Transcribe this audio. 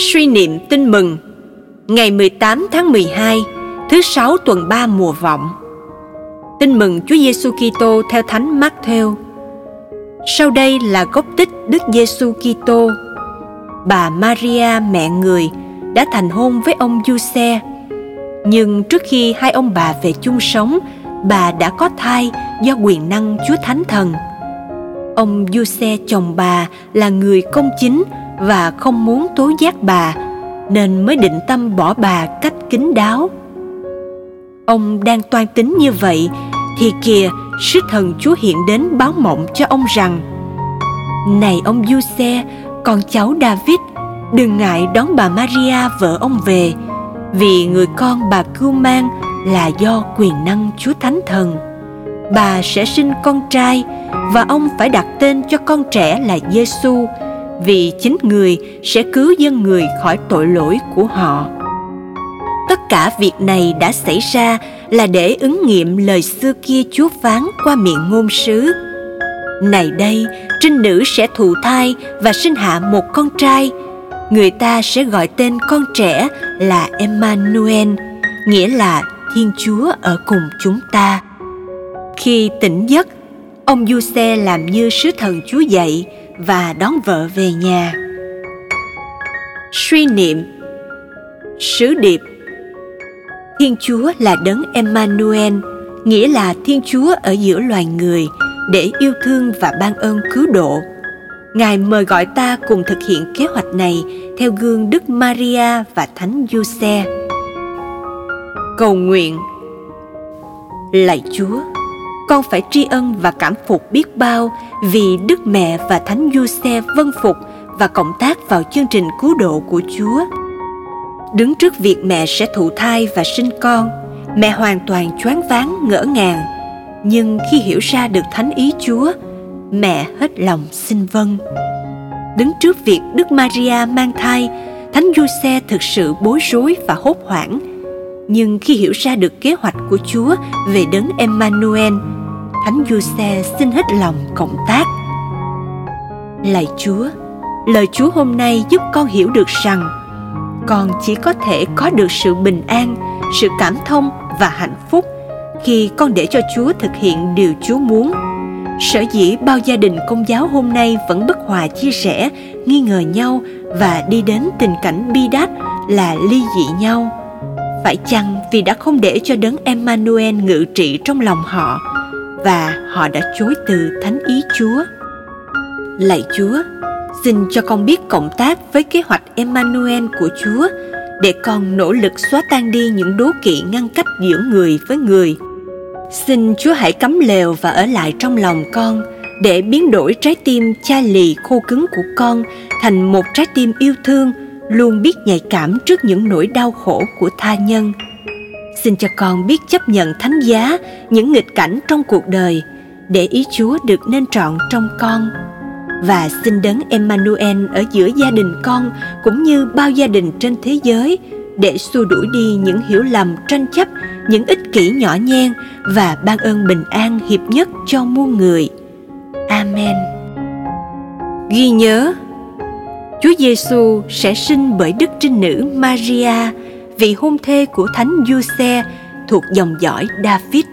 Suy niệm tin mừng Ngày 18 tháng 12 Thứ sáu tuần 3 mùa vọng Tin mừng Chúa Giêsu Kitô theo Thánh Matthew. Sau đây là gốc tích Đức Giêsu Kitô. Bà Maria mẹ người đã thành hôn với ông Giuse. Nhưng trước khi hai ông bà về chung sống, bà đã có thai do quyền năng Chúa Thánh Thần. Ông Giuse chồng bà là người công chính và không muốn tố giác bà, nên mới định tâm bỏ bà cách kín đáo. Ông đang toan tính như vậy, thì kìa, sứ thần chúa hiện đến báo mộng cho ông rằng, này ông du xe, con cháu david, đừng ngại đón bà maria vợ ông về, vì người con bà cưu mang là do quyền năng chúa thánh thần. Bà sẽ sinh con trai và ông phải đặt tên cho con trẻ là giêsu vì chính người sẽ cứu dân người khỏi tội lỗi của họ. Tất cả việc này đã xảy ra là để ứng nghiệm lời xưa kia chúa phán qua miệng ngôn sứ. Này đây, trinh nữ sẽ thụ thai và sinh hạ một con trai. Người ta sẽ gọi tên con trẻ là emmanuel, nghĩa là thiên chúa ở cùng chúng ta. Khi tỉnh giấc, ông du xe làm như sứ thần chúa dạy và đón vợ về nhà. Suy niệm, sứ điệp. Thiên chúa là đấng emmanuel, nghĩa là thiên chúa ở giữa loài người, để yêu thương và ban ơn cứu độ. Ngài mời gọi ta cùng thực hiện kế hoạch này theo gương đức maria và thánh giuse cầu nguyện, lạy chúa con phải tri ân và cảm phục biết bao vì Đức Mẹ và Thánh Giuse vân phục và cộng tác vào chương trình cứu độ của Chúa. Đứng trước việc mẹ sẽ thụ thai và sinh con, mẹ hoàn toàn choáng váng ngỡ ngàng. Nhưng khi hiểu ra được thánh ý Chúa, mẹ hết lòng xin vâng. Đứng trước việc Đức Maria mang thai, Thánh Giuse thực sự bối rối và hốt hoảng. Nhưng khi hiểu ra được kế hoạch của Chúa về đấng Emmanuel, Thánh Giuse xin hết lòng cộng tác. Lạy Chúa, lời Chúa hôm nay giúp con hiểu được rằng con chỉ có thể có được sự bình an, sự cảm thông và hạnh phúc khi con để cho Chúa thực hiện điều Chúa muốn. Sở dĩ bao gia đình công giáo hôm nay vẫn bất hòa chia sẻ, nghi ngờ nhau và đi đến tình cảnh bi đát là ly dị nhau. Phải chăng vì đã không để cho đấng Emmanuel ngự trị trong lòng họ và họ đã chối từ thánh ý Chúa. Lạy Chúa, xin cho con biết cộng tác với kế hoạch Emmanuel của Chúa để con nỗ lực xóa tan đi những đố kỵ ngăn cách giữa người với người. Xin Chúa hãy cấm lều và ở lại trong lòng con để biến đổi trái tim cha lì khô cứng của con thành một trái tim yêu thương, luôn biết nhạy cảm trước những nỗi đau khổ của tha nhân xin cho con biết chấp nhận thánh giá, những nghịch cảnh trong cuộc đời, để ý chúa được nên trọn trong con. Và xin đấng emmanuel ở giữa gia đình con cũng như bao gia đình trên thế giới để xua đuổi đi những hiểu lầm, tranh chấp, những ích kỷ nhỏ nhen và ban ơn bình an hiệp nhất cho muôn người. Amen. Ghi nhớ, chúa giêsu sẽ sinh bởi đức trinh nữ maria vị hôn thê của thánh Giuse thuộc dòng dõi David.